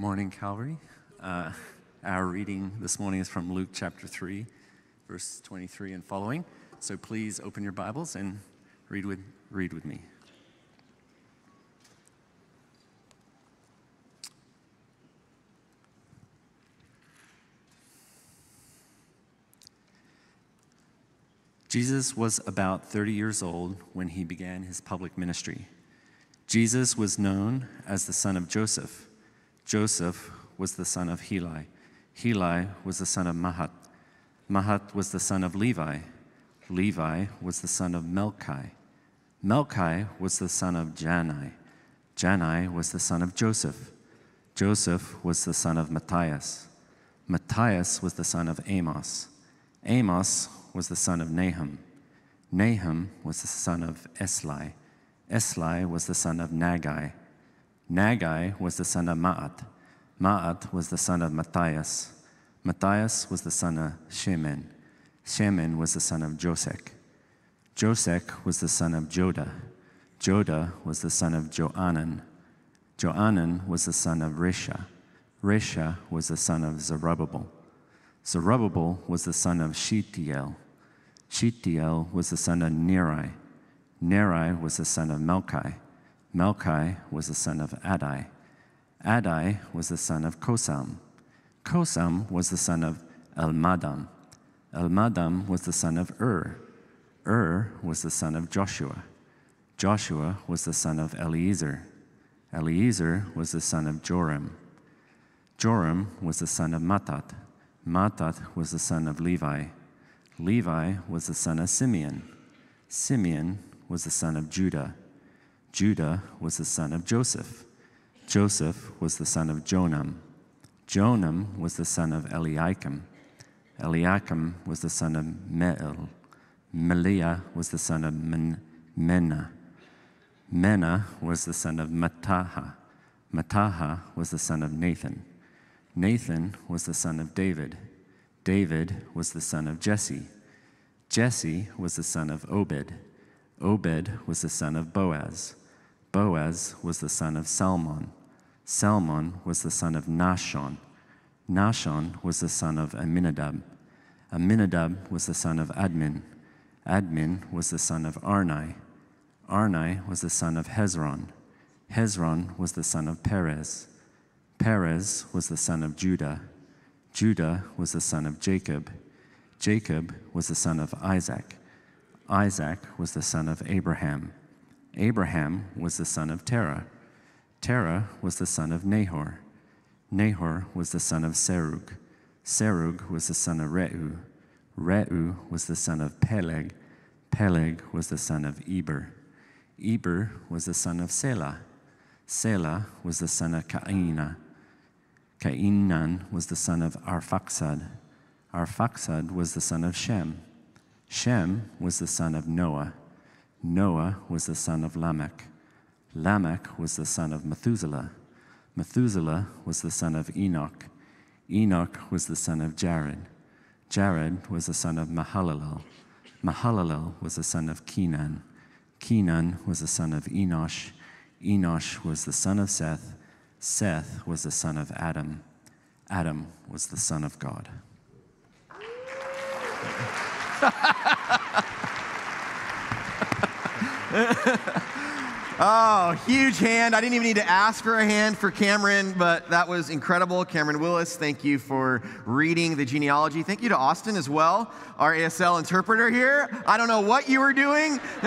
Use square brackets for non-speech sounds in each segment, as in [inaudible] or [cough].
morning, Calvary. Uh, our reading this morning is from Luke chapter 3, verse 23 and following. So please open your Bibles and read with, read with me. Jesus was about 30 years old when he began his public ministry. Jesus was known as the son of Joseph. Joseph was the son of Heli. Heli was the son of Mahat. Mahat was the son of Levi. Levi was the son of Melchi. Melchi was the son of Jannai. Jannai was the son of Joseph. Joseph was the son of Matthias. Matthias was the son of Amos. Amos was the son of Nahum. Nahum was the son of Esli. Esli was the son of Naggai. Naggai was the son of Maath. Maath was the son of Matthias. Matthias was the son of Shemin. Shemin was the son of Josech. Josech was the son of Joda. Joda was the son of Joanan. Joanan was the son of Rhesa. Rhesa was the son of Zerubbabel. Zerubbabel was the son of Shealtiel. Shealtiel was the son of Neri. Neri was the son of Melchi. Melchi was the son of Addi. Addi was the son of Cosam. Cosam was the son of Elmadam. Elmadam was the son of Ur. Ur was the son of Joshua. Joshua was the son of Eliezer. Eliezer was the son of Joram. Joram was the son of Matthat. Matthat was the son of Levi. Levi was the son of Simeon. Simeon was the son of Judah. Judah was the son of Joseph. Joseph was the son of Jonam. Jonam was the son of Eliakim. Eliakim was the son of Meel. Melea was the son of Men- Menna. Menna was the son of Mattatha. Mattatha was the son of Nathan. Nathan was the son of David. David was the son of Jesse. Jesse was the son of Obed. Obed was the son of Boaz. Boaz was the son of Salmon. Salmon was the son of Nahshon. Nahshon was the son of Amminadab. Amminadab was the son of Admin. Admin was the son of Arni. Arni was the son of Hezron. Hezron was the son of Perez. Perez was the son of Judah. Judah was the son of Jacob. Jacob was the son of Isaac. Isaac was the son of Abraham. Abraham was the son of Terah. Terah was the son of Nahor. Nahor was the son of Serug. Serug was the son of Reu. Reu was the son of Peleg. Peleg was the son of Eber. Eber was the son of Selah. Selah was the son of Cainah. Cainan was the son of Arphaxad. Arphaxad was the son of Shem. Shem was the son of Noah. Noah was the son of Lamech. Lamech was the son of Methuselah. Methuselah was the son of Enoch. Enoch was the son of Jared. Jared was the son of Mahalalel. Mahalalel was the son of Kenan. Kenan was the son of Enosh. Enosh was the son of Seth. Seth was the son of Adam. Adam was the son of God. [laughs] oh, huge hand. I didn't even need to ask for a hand for Cameron, but that was incredible. Cameron Willis, thank you for reading the genealogy. Thank you to Austin as well, our ASL interpreter here. I don't know what you were doing. [laughs]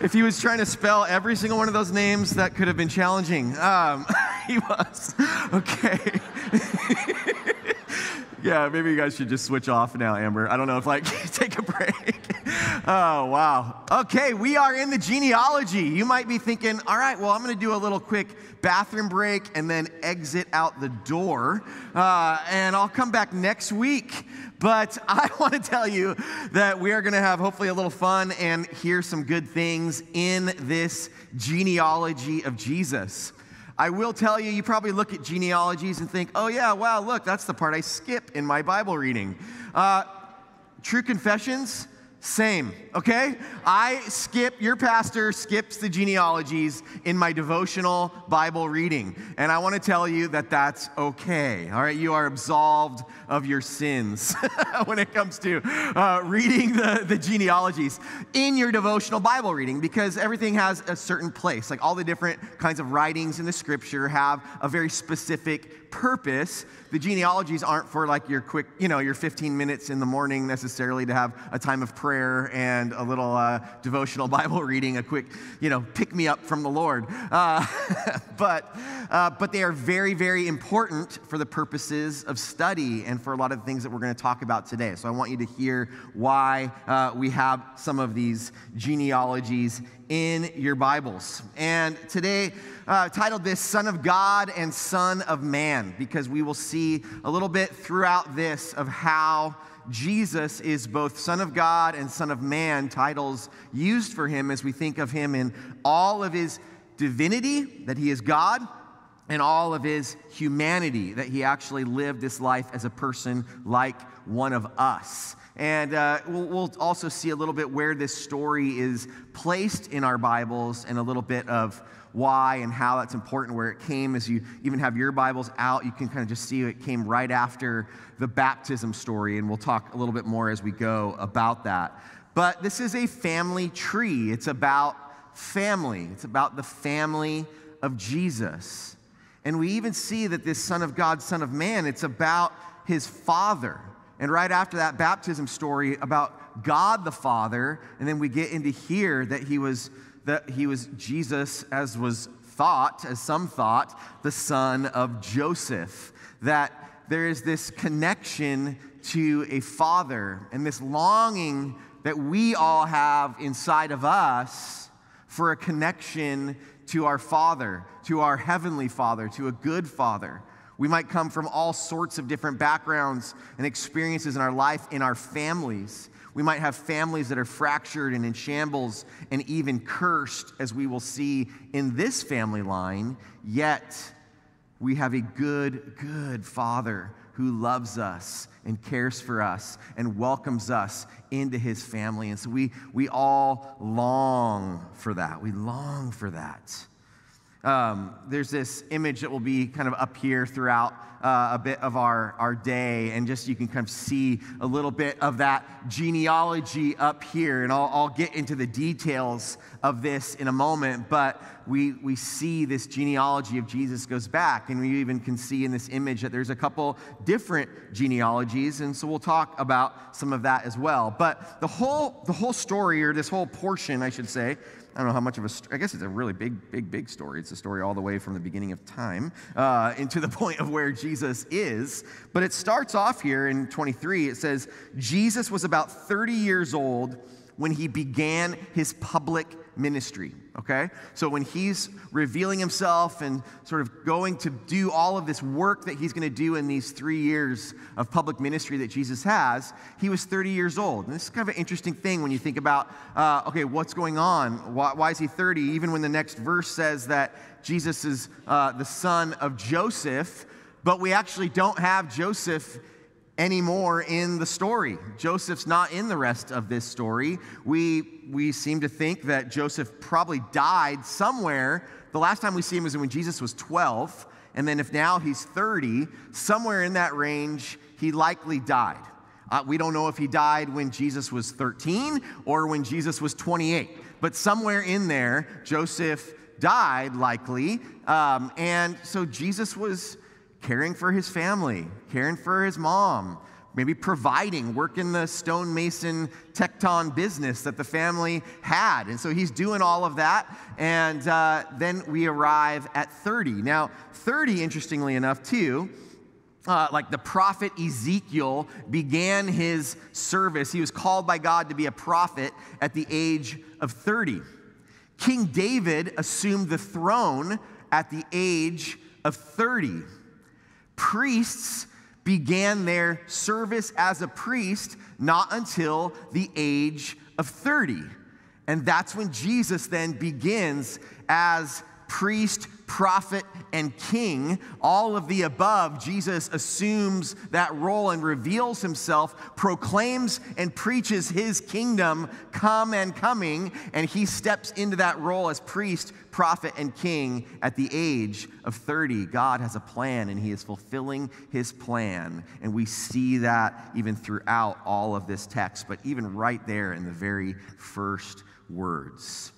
if, he was trying to spell every single one of those names, that could have been challenging. Um, [laughs] he was. Okay. Yeah, maybe you guys should just switch off now, Amber. I don't know if like take a break. Oh, wow. Okay, we are in the genealogy. You might be thinking, all right, well, I'm going to do a little quick bathroom break and then exit out the door. Uh, and I'll come back next week. But [laughs] I want to tell you that we are going to have hopefully a little fun and hear some good things in this genealogy of Jesus. I will tell you, you probably look at genealogies and think, oh, yeah, wow, look, that's the part I skip in my Bible reading. Uh, true confessions, Same, okay? I skip, your pastor skips the genealogies in my devotional Bible reading. And I want to tell you that that's okay, all right? You are absolved of your sins [laughs] when it comes to uh, reading the, the genealogies in your devotional Bible reading because everything has a certain place. Like all the different kinds of writings in the scripture have a very specific purpose. The genealogies aren't for like your quick, you know, your 15 minutes in the morning necessarily to have a time of prayer and a little uh, devotional [laughs] Bible reading, a quick, you know, pick me up from the Lord. Uh, [laughs] but, uh, but they are very, very important for the purposes of study and for a lot of the things that we're going to talk about today. So I want you to hear why uh, we have some of these genealogies in your Bibles. And today, uh, titled this Son of God and Son of Man, because we will see a little bit throughout this of how Jesus is both Son of God and Son of Man, titles used for him as we think of him in all of his divinity, that he is God, and all of his humanity, that he actually lived this life as a person like one of us. And uh, we'll, we'll, also see a little bit where this story is placed in our Bibles and a little bit of why and how that's important, where it came. As you even have your Bibles out, you can kind of just see it came right after the baptism story. And we'll talk a little bit more as we go about that. But this is a family tree, it's about family, it's about the family of Jesus. And we even see that this Son of God, Son of Man, it's about his Father. And right after that baptism story about God the Father, and then we get into here that he was that he was Jesus as was thought, as some thought, the son of Joseph. That there is this connection to a father and this longing that we all have inside of us for a connection to our Father, to our Heavenly Father, to a good Father. We might come from all sorts of different backgrounds and experiences in our life, in our families. We might have families that are fractured and in shambles and even cursed, as we will see in this family line, yet we have a good, good Father who loves us and cares for us and welcomes us into his family. And so we, we all long for that. We long for that. Um, there's this image that will be kind of up here throughout uh, a bit of our, our day, and just you can kind of see a little bit of that genealogy up here. And I'll, I'll get into the details of this in a moment, but we, we see this genealogy of Jesus goes back, and we even can see in this image that there's a couple different genealogies, and so we'll talk about some of that as well. But the whole, the whole story, or this whole portion, I should say, I don't know how much of a, I guess it's a really big, big, big story. It's a story all the way from the beginning of time uh, [laughs] into the point of where Jesus is. But it starts off here in 23. It says, Jesus was about 30 years old when he began his public ministry, okay? So when he's revealing himself and sort of going to do all of this work that he's going to do in these three years of public ministry that Jesus has, he was 30 years old. And this is kind of an interesting thing when you think about, uh, okay, what's going on? Why, why, is he 30? Even when the next verse says that Jesus is uh, the son of Joseph, but we actually don't have Joseph anymore in the story. Joseph's not in the rest of this story. We, we seem to think that Joseph probably died somewhere. The last time we see him was when Jesus was 12. And then if now he's 30, somewhere in that range, he likely died. Uh, we don't know if he died when Jesus was 13 or when Jesus was 28. But somewhere in there, Joseph died likely. Um, and so Jesus was caring for his family, caring for his mom, maybe providing, working the stonemason tekton business that the family had. And so he's doing all of that. And uh, then we arrive at 30. Now, 30, interestingly enough, too, uh, like the prophet Ezekiel began his service. He was called by God to be a prophet at the age of 30. King David assumed the throne at the age of 30 priests began their service as a priest not until the age of 30. And that's when Jesus then begins as priest prophet, and king, all of the above, Jesus assumes that role and reveals himself, proclaims and preaches his kingdom come and coming, and he steps into that role as priest, prophet, and king at the age of 30. God has a plan, and he is fulfilling his plan. And we see that even throughout all of this text, but even right there in the very first words.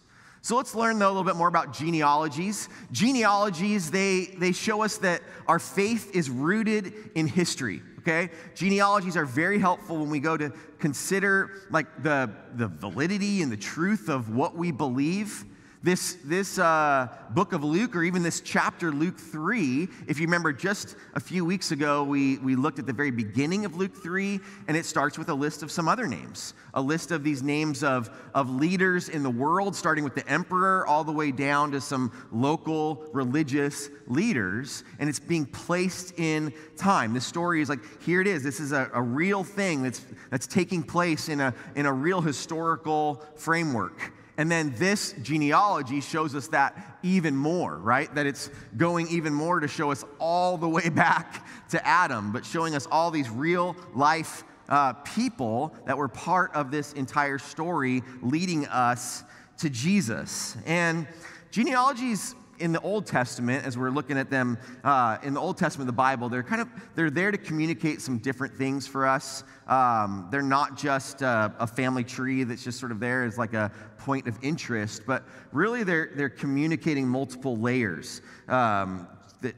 So let's learn, though, a little bit more about genealogies. Genealogies, they, they show us that our faith is rooted in history, okay? Genealogies are very helpful when we go to consider like the, the validity and the truth of what we believe. This, this uh, book of Luke, or even this chapter, Luke 3, if you remember just a few weeks ago, we, we looked at the very beginning of Luke 3, and it starts with a list of some other names. A list of these names of, of leaders in the world, starting with the emperor all the way down to some local religious leaders, and it's being placed in time. This story is like, here it is. This is a, a real thing that's, that's taking place in a, in a real historical framework. And then this genealogy shows us that even more, right? That it's going even more to show us all the way [laughs] back to Adam, but showing us all these real life uh, people that were part of this entire story leading us to Jesus. And genealogies in the Old Testament, as we're looking at them uh, in the Old Testament of the Bible, they're kind of they're there to communicate some different things for us. Um, they're not just uh, a family tree that's just sort of there as like a point of interest, but really they're they're communicating multiple layers. Um,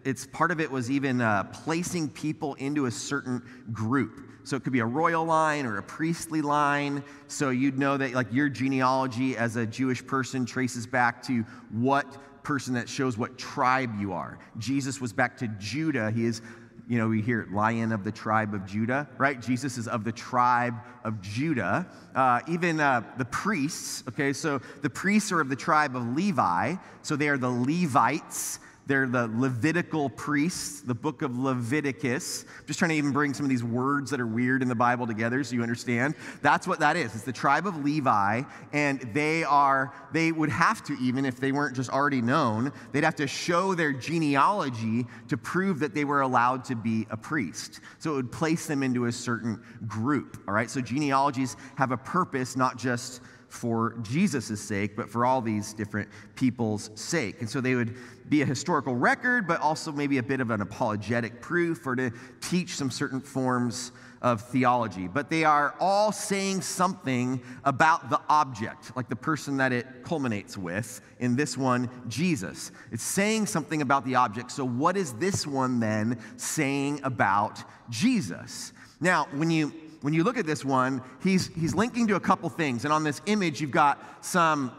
it's part of it was even uh, placing people into a certain group. So it could be a royal line or a priestly line. So you'd know that like your genealogy as a Jewish person traces back to what person that shows what tribe you are. Jesus was back to Judah. He is, you know, we hear lion of the tribe of Judah, right? Jesus is of the tribe of Judah. Uh, even uh, the priests, okay, so the priests are of the tribe of Levi, so they are the Levites. They're the Levitical priests, the book of Leviticus. I'm just trying to even bring some of these words that are weird in the Bible together so you understand. That's what that is. It's the tribe of Levi, and they are, they would have to, even if they weren't just already known, they'd have to show their genealogy to prove that they were allowed to be a priest. So it would place them into a certain group, all right? So genealogies have a purpose, not just for Jesus' sake, but for all these different people's sake. And so they would be a historical record, but also maybe a bit of an apologetic proof or to teach some certain forms of theology. But they are all saying something about the object, like the person that it culminates with. In this one, Jesus. It's saying something about the object. So, what is this one then saying about Jesus? Now, when you when you look at this one, he's, he's linking to a couple things. And on this image, you've got some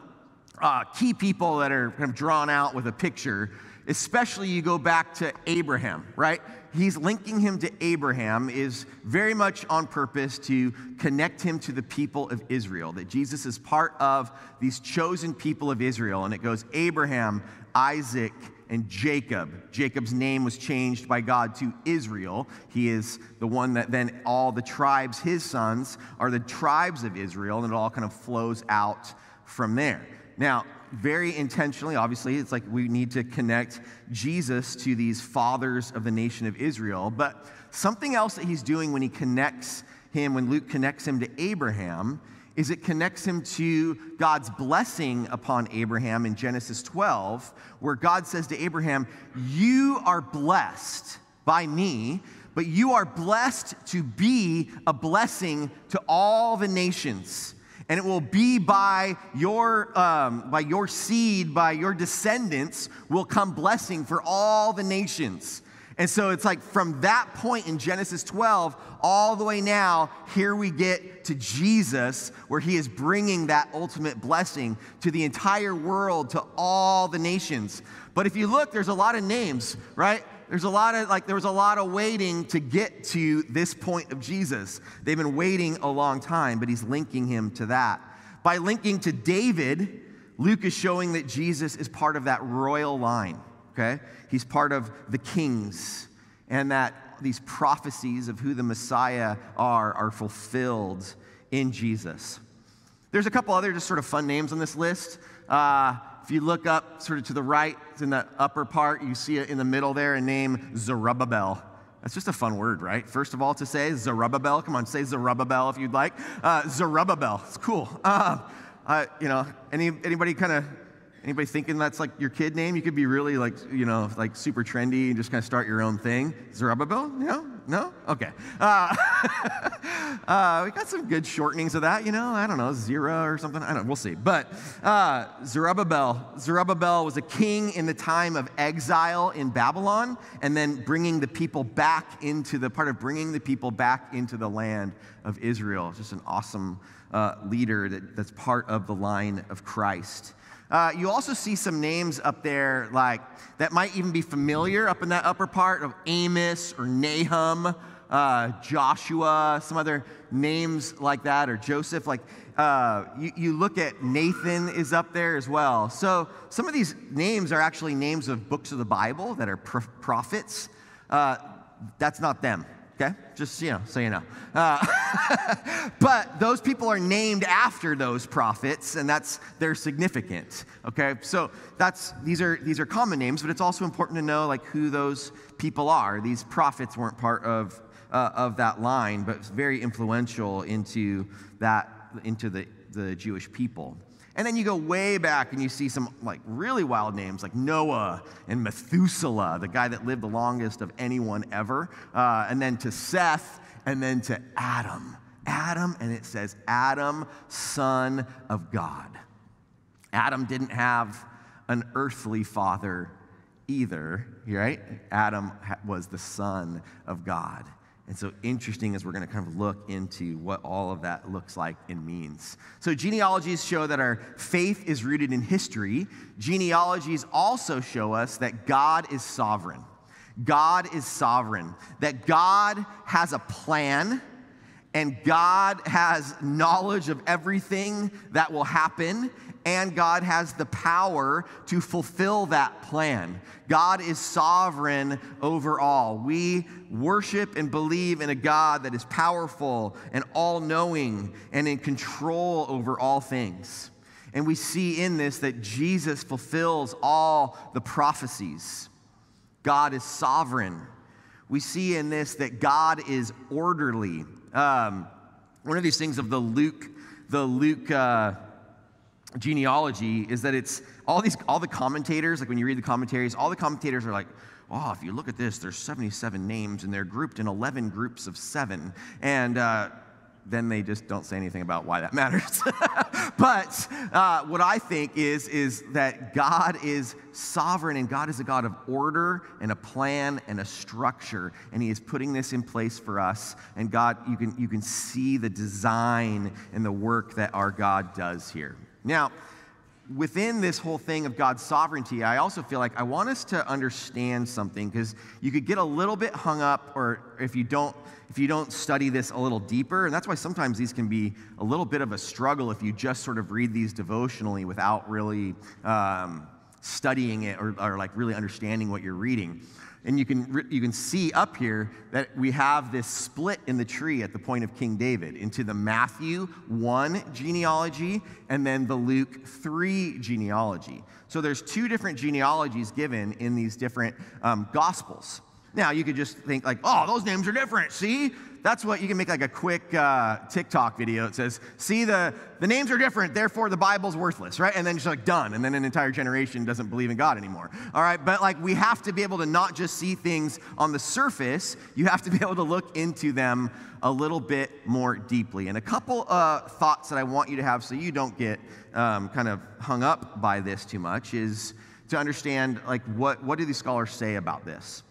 uh, key people that are kind of drawn out with a picture. Especially, you go back to Abraham, right? He's linking him to Abraham, is very much on purpose to connect him to the people of Israel. That Jesus is part of these chosen people of Israel. And it goes Abraham, Isaac, and Jacob. Jacob's name was changed by God to Israel. He is the one that then all the tribes, his sons, are the tribes of Israel, and it all kind of flows out from there. Now, very intentionally, obviously, it's like we need to connect Jesus to these fathers of the nation of Israel. But something else that he's doing when he connects him, when Luke connects him to Abraham, is it connects him to God's blessing upon Abraham in Genesis 12, where God says to Abraham, You are blessed by me, but you are blessed to be a blessing to all the nations. And it will be by your, um, by your seed, by your descendants, will come blessing for all the nations. And so it's like from that point in Genesis 12 all the way now, here we get to Jesus, where he is bringing that ultimate blessing to the entire world, to all the nations. But if you look, there's a lot of names, right? There's a lot of, like, there was a lot of waiting to get to this point of Jesus. They've been waiting a long time, but he's linking him to that. By linking to David, Luke is showing that Jesus is part of that royal line okay? He's part of the kings, and that these prophecies of who the Messiah are are fulfilled in Jesus. There's a couple other just sort of fun names on this list. Uh, if you look up sort of to the right, in the upper part, you see it in the middle there, a name Zerubbabel. That's just a fun word, right? First of all, to say Zerubbabel. Come on, say Zerubbabel if you'd like. Uh, Zerubbabel. It's cool. Uh, uh, you know, any, anybody kind of Anybody thinking that's like your kid name? You could be really like, you know, like super trendy and just kind of start your own thing. Zerubbabel? No? No? Okay. Uh, [laughs] uh, we got some good shortenings of that, you know. I don't know, Zira or something. I don't know. We'll see. But uh, Zerubbabel. Zerubbabel was a king in the time of exile in Babylon and then bringing the people back into the part of bringing the people back into the land of Israel. Just an awesome uh, leader that, that's part of the line of Christ. Uh, you also see some names up there, like that might even be familiar up in that upper part of Amos or Nahum, uh, Joshua, some other names like that, or Joseph. Like uh, you, you look at Nathan is up there as well. So some of these names are actually names of books of the Bible that are prophets. Uh, that's not them okay? Just, you know, so you know. Uh, [laughs] but those people are named after those prophets, and that's, they're significant, okay? So that's, these are, these are common names, but it's also important to know, like, who those people are. These prophets weren't part of, uh, of that line, but very influential into that, into the, the Jewish people. And then you go way back and you see some like really wild names like Noah and Methuselah, the guy that lived the longest of anyone ever. Uh, and then to Seth, and then to Adam. Adam, and it says Adam, son of God. Adam didn't have an earthly father either, right? Adam was the son of God. And so, interesting as we're going to kind of look into what all of that looks like and means. So, genealogies show that our faith is rooted in history. Genealogies also show us that God is sovereign. God is sovereign, that God has a plan and God has knowledge of everything that will happen, and God has the power to fulfill that plan. God is sovereign over all. We worship and believe in a God that is powerful and all knowing and in control over all things. And we see in this that Jesus fulfills all the prophecies. God is sovereign. We see in this that God is orderly. Um, one of these things of the Luke, the Luke. Uh, genealogy is that it's all these all the commentators like when you read the commentaries all the commentators are like oh if you look at this there's 77 names and they're grouped in 11 groups of seven and uh, then they just don't say anything about why that [laughs] matters. But uh, what i think is is that god is sovereign and god is a god of order and a plan and a structure. And he is putting this in place for us. And god you can you can see the design and the work that our god does here. Now, within this whole thing of God's sovereignty, I also feel like I want us to understand something because you could get a little bit hung up, or if you don't, if you don't study this a little deeper, and that's why sometimes these can be a little bit of a struggle if you just sort of read these devotionally without really um, studying it or, or like really understanding what you're reading. And you can, you can see up here that we have this split in the tree at the point of King David into the Matthew 1 genealogy and then the Luke 3 genealogy. So there's two different genealogies given in these different um, gospels. Now, you could just think, like, oh, those names are different. See? That's what you can make like a quick uh, TikTok video. It says, see, the, the names are different, therefore the Bible's worthless, right? And then just like done. And then an entire generation doesn't believe in God anymore. All right, but like we have to be able to not just see things on the surface, you have to be able to look into them a little bit more deeply. And a couple uh, thoughts that I want you to have so you don't get um, kind of hung up by this too much is to understand like what, what do these scholars say about this?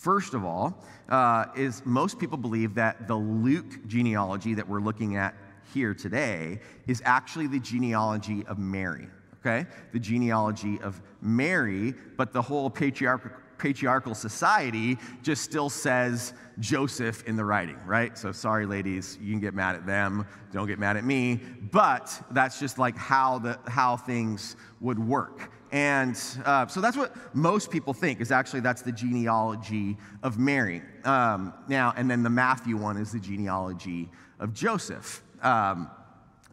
First of all, uh, is most people believe that the Luke genealogy that we're looking at here today is actually the genealogy of Mary, okay? The genealogy of Mary, but the whole patriarchal, patriarchal society just still says Joseph in the writing, right? So sorry, ladies, you can get mad at them, don't get mad at me, but that's just like how, the, how things would work. And uh, so that's what most people think is actually that's the genealogy of Mary. Um, now, and then the Matthew one is the genealogy of Joseph. Um,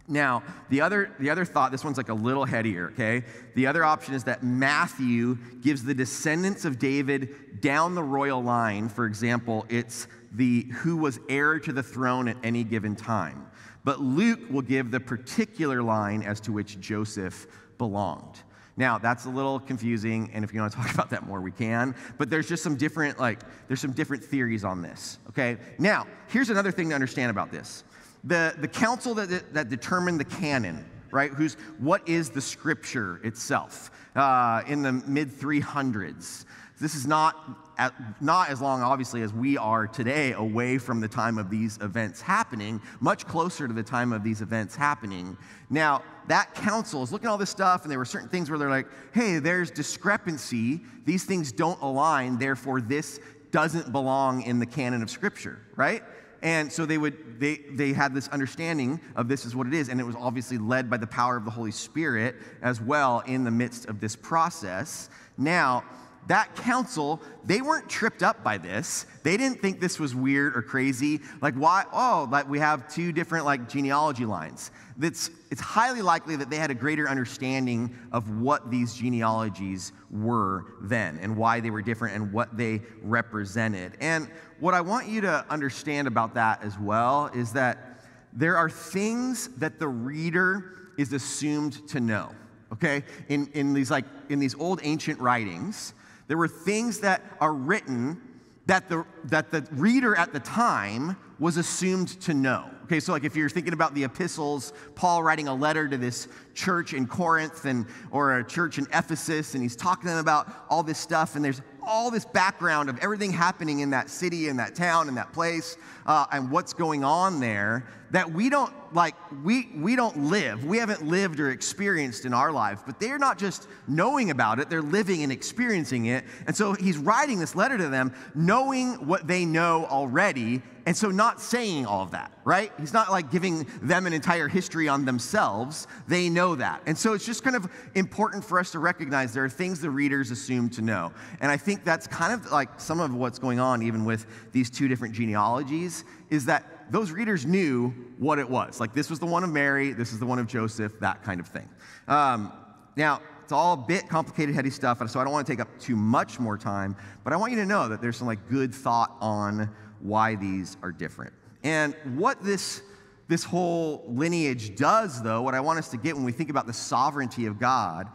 Now, the other, the other thought, this one's like a little headier, okay? The other option is that Matthew gives the descendants of David down the royal line. For example, it's the who was heir to the throne at any given time. But Luke will give the particular line as to which Joseph belonged. Now, that's a little confusing, and if you want to [laughs] talk about that more, we can. But there's just some different, like, there's some different theories on this, okay? Now, here's another thing to understand about this the, the council that, that determined the canon, right? Who's, what is the scripture itself uh, in the mid 300s? This is not, at, not as long, obviously, as we are today away from the time of these events happening, much closer to the time of these events happening. Now, that council is looking at all this stuff, and there were certain things where they're like, hey, there's discrepancy. These things don't align, therefore, this doesn't belong in the canon of Scripture, right? And so they would they they had this understanding of this is what it is, and it was obviously led by the power of the Holy Spirit as well in the midst of this process. Now, that council, they weren't tripped up by this. They didn't think this was weird or crazy. Like, why? Oh, like we have two different like genealogy lines. It's, it's highly likely that they had a greater understanding of what these genealogies were then and why they were different and what they represented. And what I want you to understand about that as well is that there are things that the reader is assumed to know. Okay? In, in these like in these old ancient writings, there were things that are written that the, that the reader at the time was assumed to know. Okay, so like if you're thinking about the epistles, Paul writing a letter to this church in Corinth and or a church in Ephesus, and he's talking to them about all this stuff, and there's all this background of everything happening in that city and that town and that place uh, and what's going on there that we don't like we we don't live we haven't lived or experienced in our life but they're not just knowing about it they're living and experiencing it. And so he's writing this letter to them knowing what they know already and so not saying all of that right? He's not like giving them an entire history on themselves. They know that. And so it's just kind of important for us to recognize there are things the readers assume to know. And i think that's kind of like some of what's going on even with these two different genealogies is that those readers knew what it was. Like, this was the one of Mary, this is the one of Joseph, that kind of thing. Um, now, it's all a bit complicated, heady stuff, so I don't want to take up too much more time, but I want you to know that there's some like good thought on why these are different. And what this this whole lineage does, though, what I want us to get when we think about the sovereignty of God,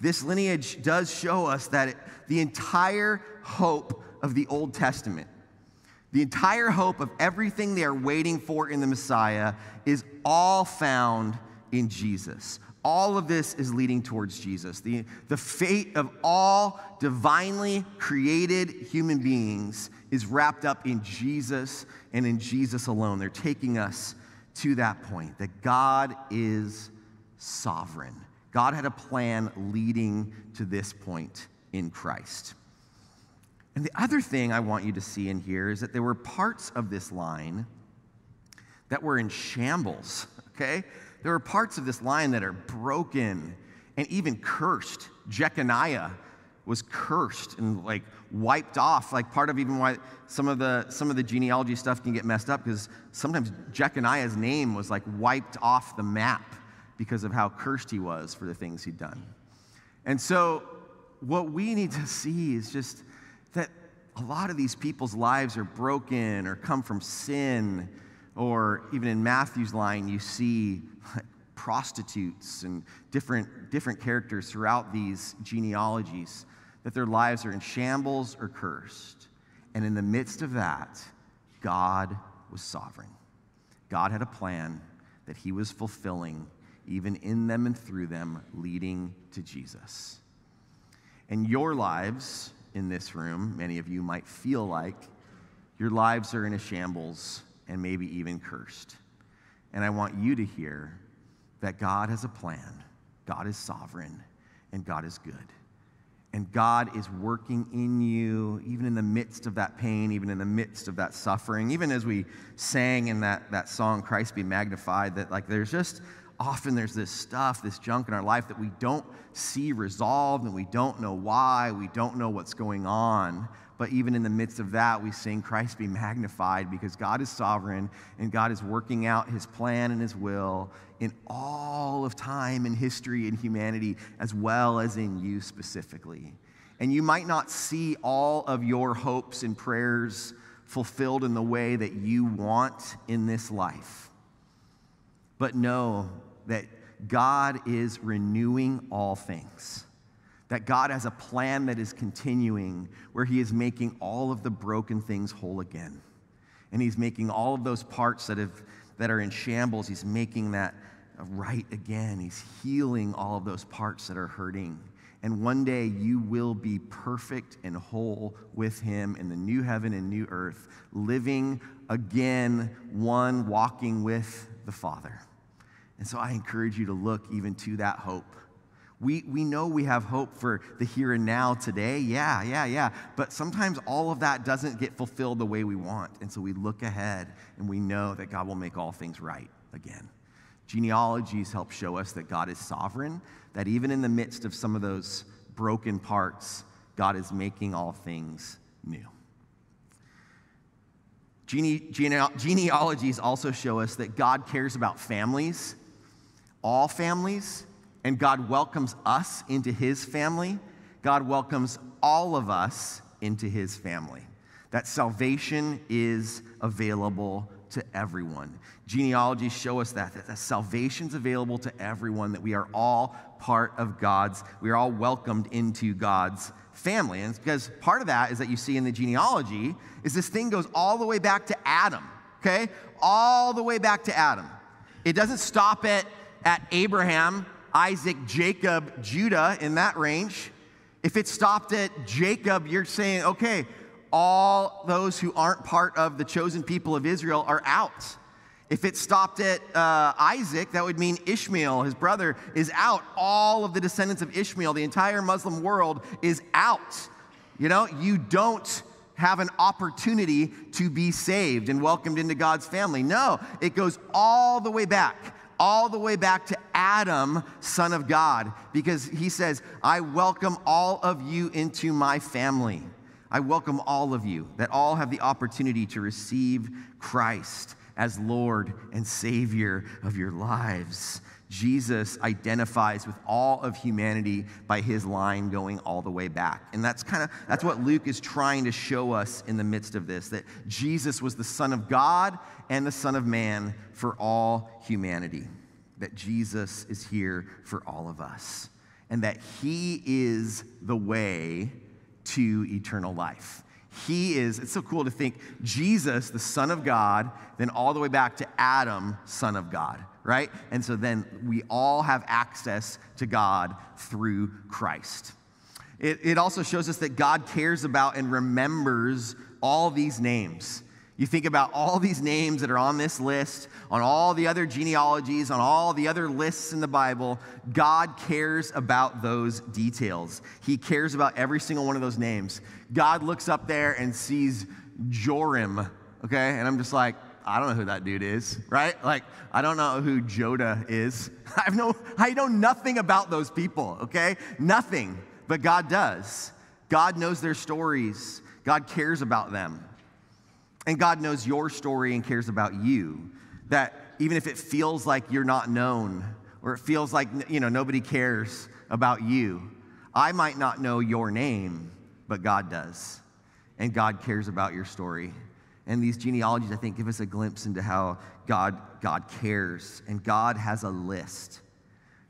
this lineage does show us that it, the entire hope of the Old Testament the entire hope of everything they are waiting for in the Messiah is all found in Jesus. All of this is leading towards Jesus. The, the fate of all divinely created human beings is wrapped up in Jesus and in Jesus alone. They're taking us to that point that God is sovereign. God had a plan leading to this point in Christ. And the other thing I want you to see in here is that there were parts of this line that were in shambles, okay? There were parts of this line that are broken and even cursed. Jeconiah was cursed and like wiped off like part of even why some of the some of the genealogy stuff can get messed up because sometimes jeconiah's name was like wiped off the map because of how cursed he was for the things he'd done and so what we need to see is just that a lot of these people's lives are broken or come from sin, or even in Matthew's line, you see prostitutes and different, different characters throughout these genealogies, that their lives are in shambles or cursed. And in the midst of that, God was sovereign. God had a plan that he was fulfilling, even in them and through them, leading to Jesus. And your lives, in this room, many of you might feel like your lives are in a shambles and maybe even cursed. And I want you to hear that God has a plan, God is sovereign, and God is good. And God is working in you, even in the midst of that pain, even in the midst of that suffering. Even as we sang in that, that song, Christ Be Magnified, that like there's just often there's this stuff, this junk in our life that we don't see resolved and we don't know why, we don't know what's going on. But even in the midst of that, we sing Christ be magnified because God is sovereign and God is working out his plan and his will in all of time and history and humanity, as well as in you specifically. And you might not see all of your hopes and prayers fulfilled in the way that you want in this life. But know that God is renewing all things that God has a plan that is continuing where He is making all of the broken things whole again. And He's making all of those parts that, have, that are in shambles, He's making that right again. He's healing all of those parts that are hurting. And one day you will be perfect and whole with Him in the new heaven and new earth, living again, one walking with the Father. And so I encourage you to look even to that hope we, we know we have hope for the here and now today. Yeah, yeah, yeah. But sometimes all of that doesn't get fulfilled the way we want. And so we look ahead and we know that God will make all things right again. Genealogies help show us that God is sovereign, that even in the midst of some of those broken parts, God is making all things new. Gene, gene, genealogies also show us that God cares about families, all families, and God welcomes us into his family, God welcomes all of us into his family. That salvation is available to everyone. Genealogies show us that, that salvation's available to everyone, that we are all part of God's, we are all welcomed into God's family. And it's because part of that is that you see in the genealogy is this thing goes all the way back to Adam, okay? All the way back to Adam. It doesn't stop at, at Abraham Isaac, Jacob, Judah in that range. If it stopped at Jacob, you're saying, okay, all those who aren't part of the chosen people of Israel are out. If it stopped at uh, Isaac, that would mean Ishmael, his brother, is out. All of the descendants of Ishmael, the entire Muslim world, is out. You know, you don't have an opportunity to be saved and welcomed into God's family. No, it goes all the way back all the way back to Adam, son of God, because he says, I welcome all of you into my family. I welcome all of you, that all have the opportunity to receive Christ as Lord and Savior of your lives. Jesus identifies with all of humanity by his line going all the way back. And that's kind of that's what Luke is trying to show us in the midst of this that Jesus was the son of God and the son of man for all humanity. That Jesus is here for all of us and that he is the way to eternal life. He is, it's so cool to think Jesus, the Son of God, then all the way back to Adam, Son of God right? And so then we all have access to God through Christ. It, it also shows us that God cares about and remembers all these names. You think about all these names that are on this list, on all the other genealogies, on all the other lists in the Bible. God cares about those details. He cares about every single one of those names. God looks up there and sees Joram, okay? And I'm just like, I don't know who that dude is, right? Like, I don't know who Joda is. [laughs] I no, I know nothing about those people, okay? Nothing, but God does. God knows their stories. God cares about them. And God knows your story and cares about you. That even if it feels like you're not known or it feels like you know nobody cares about you, I might not know your name, but God does. And God cares about your story. And these genealogies, I think, give us a glimpse into how God, God cares. And God has a list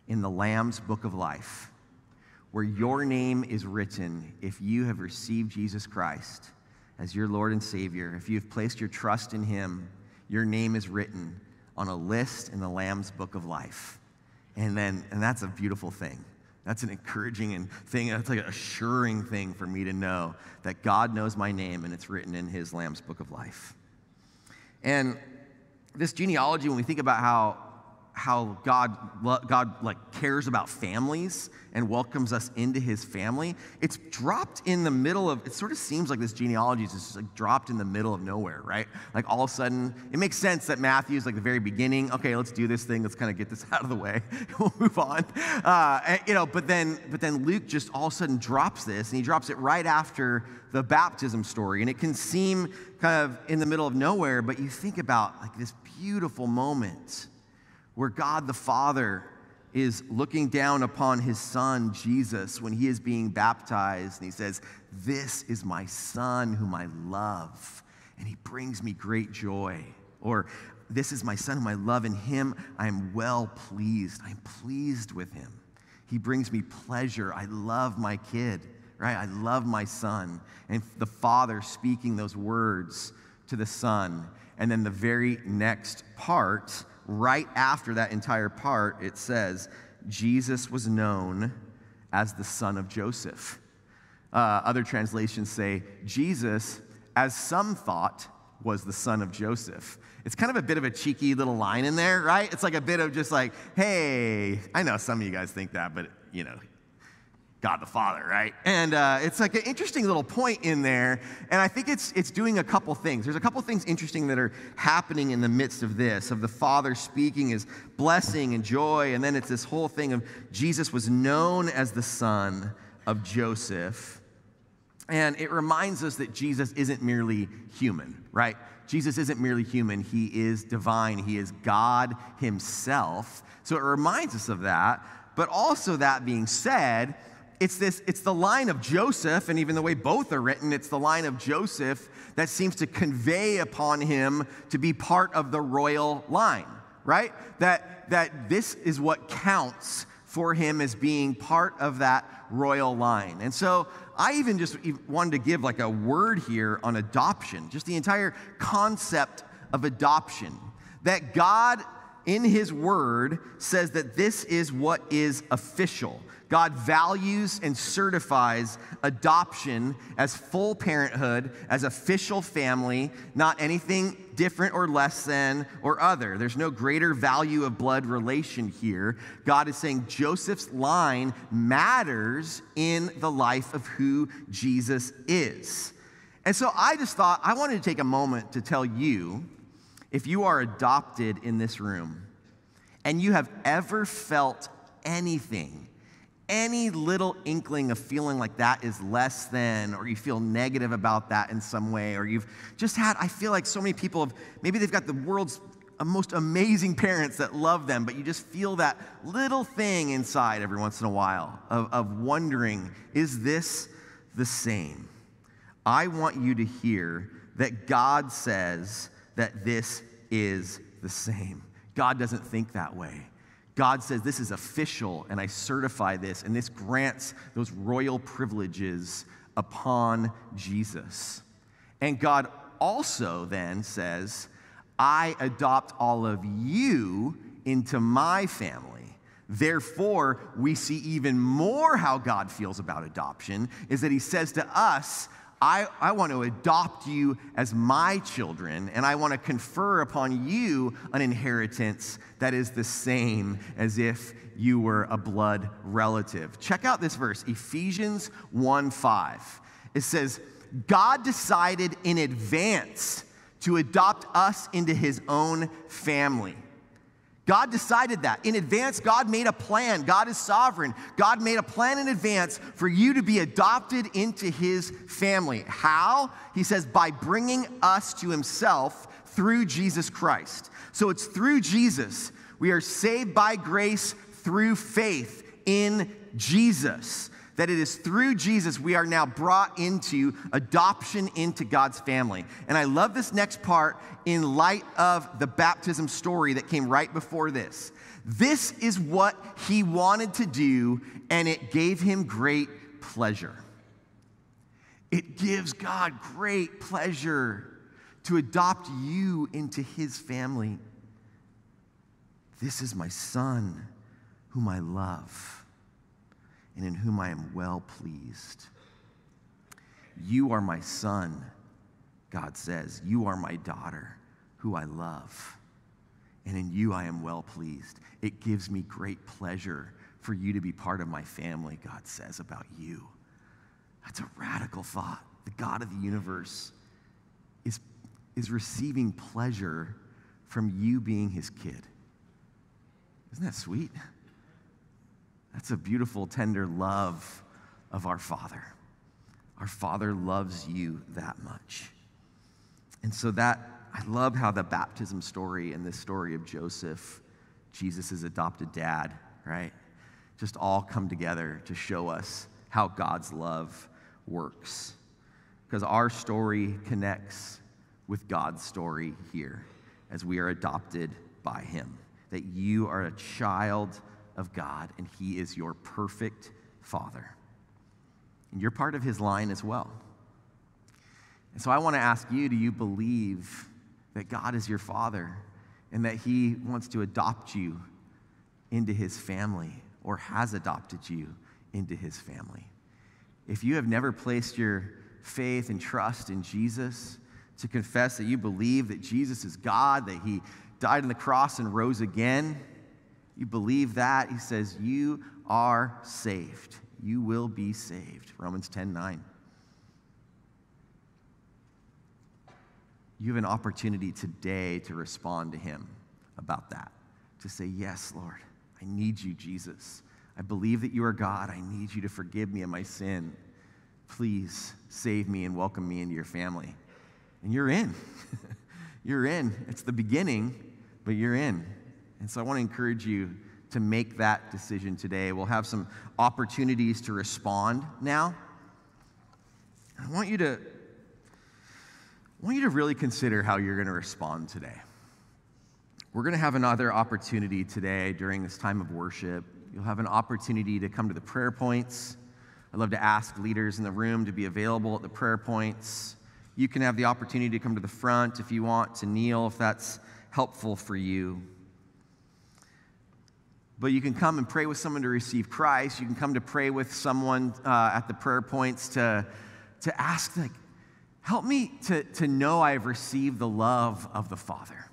in the Lamb's book of life where your name is written if you have received Jesus Christ as your Lord and Savior. If you've placed your trust in Him, your name is written on a list in the Lamb's book of life. And then, and that's a beautiful thing. That's an encouraging thing. That's like an assuring thing for me to know that God knows my name and it's written in his Lamb's book of life. And this genealogy, when we think about how how God, God like cares about families and welcomes us into his family. It's dropped in the middle of, it sort of seems like this genealogy is just like dropped in the middle of nowhere, right? Like all of a sudden, it makes sense that Matthew's like the very beginning. Okay, let's do this thing. Let's kind of get this [laughs] out of the way. [laughs] we'll move on. Uh, and, you know, but then, but then Luke just all of a sudden drops this and he drops it right after the baptism story. And it can seem kind of in the middle of nowhere, but you think about like this beautiful moment where God the Father is looking down upon his son Jesus when he is being baptized, and he says, This is my son whom I love, and he brings me great joy. Or, This is my son whom I love, and him I am well pleased. I am pleased with him. He brings me pleasure. I love my kid, right? I love my son. And the father speaking those words to the son. And then the very next part, right after that entire part, it says, Jesus was known as the son of Joseph. Uh, other translations say, Jesus, as some thought, was the son of Joseph. It's kind of a bit of a cheeky little line in there, right? It's like a bit of just like, hey, I know some of you guys think that, but you know, God the Father, right? And uh, it's like an interesting little point in there. And I think it's, it's doing a couple things. There's a couple things interesting that are happening in the midst of this, of the Father speaking his blessing and joy. And then it's this whole thing of Jesus was known as the son of Joseph. And it reminds us that Jesus isn't merely human, right? Jesus isn't merely human, he is divine, he is God himself. So it reminds us of that. But also, that being said, it's this it's the line of joseph and even the way both are written it's the line of joseph that seems to convey upon him to be part of the royal line right? That that this is what counts for him as being part of that royal line. And so i even just wanted to give like a word here on adoption just the entire concept of adoption. That god in his word says that this is what is official God values and certifies adoption as full parenthood, as official family, not anything different or less than or other. There's no greater value of blood relation here. God is saying Joseph's line matters in the life of who Jesus is. And so I just thought I wanted to take a moment to tell you if you are adopted in this room and you have ever felt anything any little inkling of feeling like that is less than, or you feel negative about that in some way, or you've just had, I feel like so many people have, maybe they've got the world's most amazing parents that love them, but you just feel that little thing inside every once in a while of, of wondering, is this the same? I want you to hear that God says that this is the same. God doesn't think that way. God says, This is official, and I certify this, and this grants those royal privileges upon Jesus. And God also then says, I adopt all of you into my family. Therefore, we see even more how God feels about adoption is that he says to us, I, I want to adopt you as my children, and I want to confer upon you an inheritance that is the same as if you were a blood relative. Check out this verse, Ephesians 1 5. It says, God decided in advance to adopt us into his own family God decided that. In advance, God made a plan. God is sovereign. God made a plan in advance for you to be adopted into his family. How? He says, by bringing us to himself through Jesus Christ. So it's through Jesus. We are saved by grace through faith in Jesus that it is through Jesus we are now brought into adoption into God's family. And I love this next part in light of the baptism story that came right before this. This is what he wanted to do, and it gave him great pleasure. It gives God great pleasure to adopt you into his family. This is my son whom I love and in whom I am well pleased. You are my son, God says. You are my daughter, who I love. and in you I am well pleased. It gives me great pleasure for you to be part of my family, God says about you. That's a radical thought. The God of the universe is, is receiving pleasure from you being his kid. Isn't that sweet? That's a beautiful, tender love of our Father. Our Father loves you that much. And so that, I love how the baptism story and this story of Joseph, Jesus' adopted dad, right? Just all come together to show us how God's love works. Because our story connects with God's story here as we are adopted by Him. That you are a child of God and He is your perfect Father. And you're part of His line as well. And so I want to ask you do you believe that God is your Father and that He wants to adopt you into His family or has adopted you into His family? If you have never placed your faith and trust in Jesus, to confess that you believe that Jesus is God, that He died on the cross and rose again, you believe that, He says, you are saved. You will be saved. Romans 10 9. You have an opportunity today to respond to Him about that, to say, Yes, Lord, I need you, Jesus. I believe that you are God. I need you to forgive me of my sin. Please save me and welcome me into your family. And you're in. [laughs] you're in. It's the beginning, but you're in. And so I want to encourage you to make that decision today. We'll have some opportunities to respond now. I want you to I want you to really consider how you're going to respond today. We're going to have another opportunity today during this time of worship. You'll have an opportunity to come to the prayer points. I'd love to ask leaders in the room to be available at the prayer points. You can have the opportunity to come to the front if you want to kneel, if that's helpful for you. But you can come and pray with someone to receive Christ. You can come to pray with someone uh, at the prayer points to, to ask, like, help me to, to know I've received the love of the Father.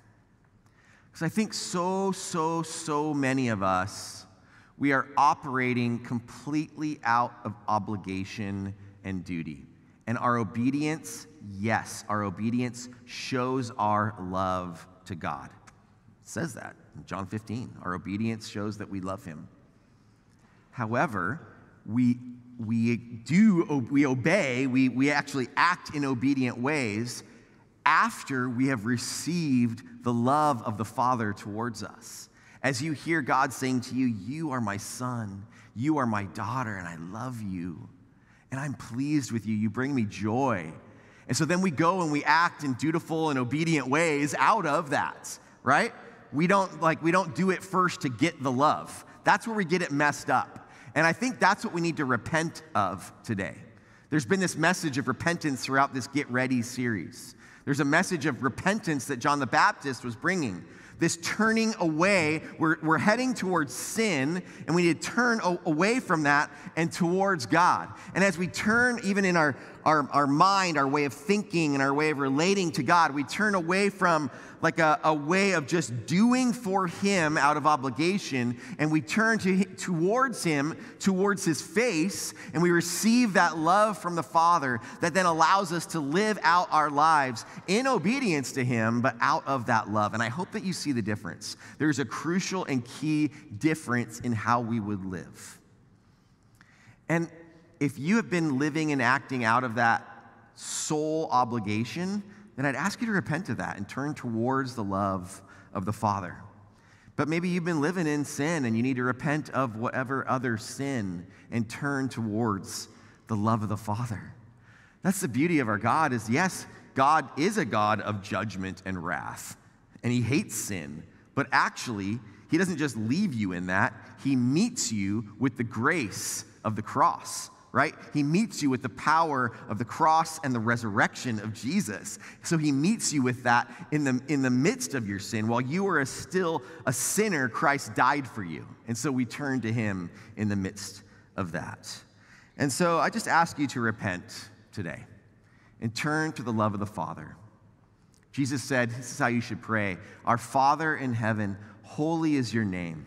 Because I think so, so, so many of us, we are operating completely out of obligation and duty. And our obedience, yes, our obedience shows our love to God. It says that John 15. Our obedience shows that we love Him. However, we we do, we obey, we, we actually act in obedient ways after we have received the love of the Father towards us. As you hear God saying to you, You are my son, you are my daughter, and I love you, and I'm pleased with you, you bring me joy. And so then we go and we act in dutiful and obedient ways out of that, right? We don't like we don't do it first to get the love. That's where we get it messed up. And I think that's what we need to repent of today. There's been this message of repentance throughout this Get Ready series. There's a message of repentance that John the Baptist was bringing. This turning away, we're, we're heading towards sin, and we need to turn away from that and towards God. And as we turn, even in our, our, our mind, our way of thinking, and our way of relating to God, we turn away from like a, a way of just doing for Him out of obligation, and we turn to, towards Him, towards His face, and we receive that love from the Father that then allows us to live out our lives in obedience to Him, but out of that love. And I hope that you see the difference. There's a crucial and key difference in how we would live. And if you have been living and acting out of that sole obligation, then I'd ask you to repent of that and turn towards the love of the Father. But maybe you've been living in sin and you need to repent of whatever other sin and turn towards the love of the Father. That's the beauty of our God is yes, God is a God of judgment and wrath, and he hates sin, but actually, he doesn't just leave you in that, he meets you with the grace of the cross right? He meets you with the power of the cross and the resurrection of Jesus. So he meets you with that in the, in the midst of your sin. While you were a, still a sinner, Christ died for you. And so we turn to him in the midst of that. And so I just ask you to repent today and turn to the love of the Father. Jesus said, This is how you should pray Our Father in heaven, holy is your name.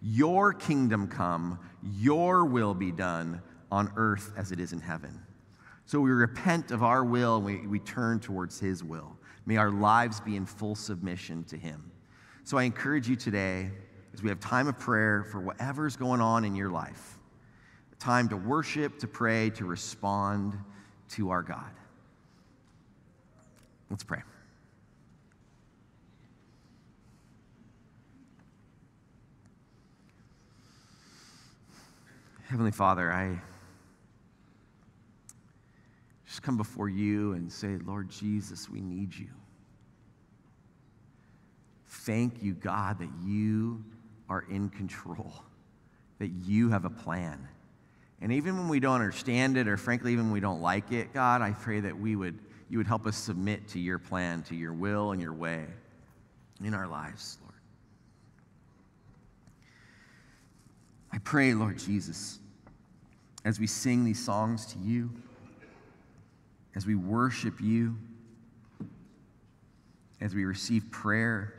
Your kingdom come, your will be done on earth as it is in heaven. So we repent of our will and we, we turn towards his will. May our lives be in full submission to him. So I encourage you today, as we have time of prayer for whatever's going on in your life, time to worship, to pray, to respond to our God. Let's pray. Heavenly Father, I just come before you and say, Lord Jesus, we need you. Thank you, God, that you are in control, that you have a plan. And even when we don't understand it, or frankly, even when we don't like it, God, I pray that we would, you would help us submit to your plan, to your will and your way in our lives, Lord. I pray, Lord Jesus, as we sing these songs to you, as we worship you, as we receive prayer,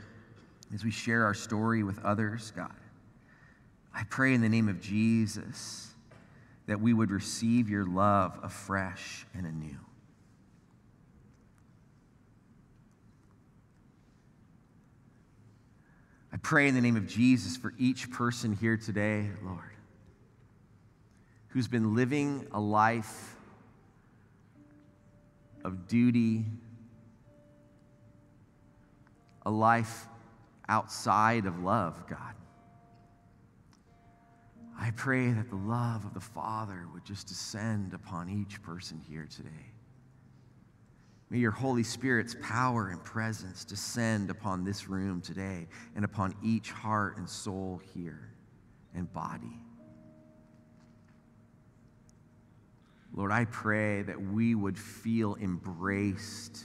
as we share our story with others, God, I pray in the name of Jesus that we would receive your love afresh and anew. I pray in the name of Jesus for each person here today, Lord, who's been living a life of duty, a life outside of love, God. I pray that the love of the Father would just descend upon each person here today. May your Holy Spirit's power and presence descend upon this room today and upon each heart and soul here and body. Lord, I pray that we would feel embraced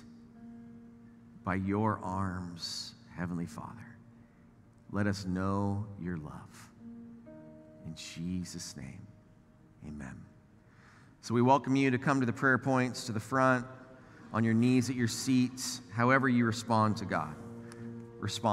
by your arms, Heavenly Father. Let us know your love. In Jesus' name, amen. So we welcome you to come to the prayer points to the front, on your knees at your seats, however you respond to God. Respond.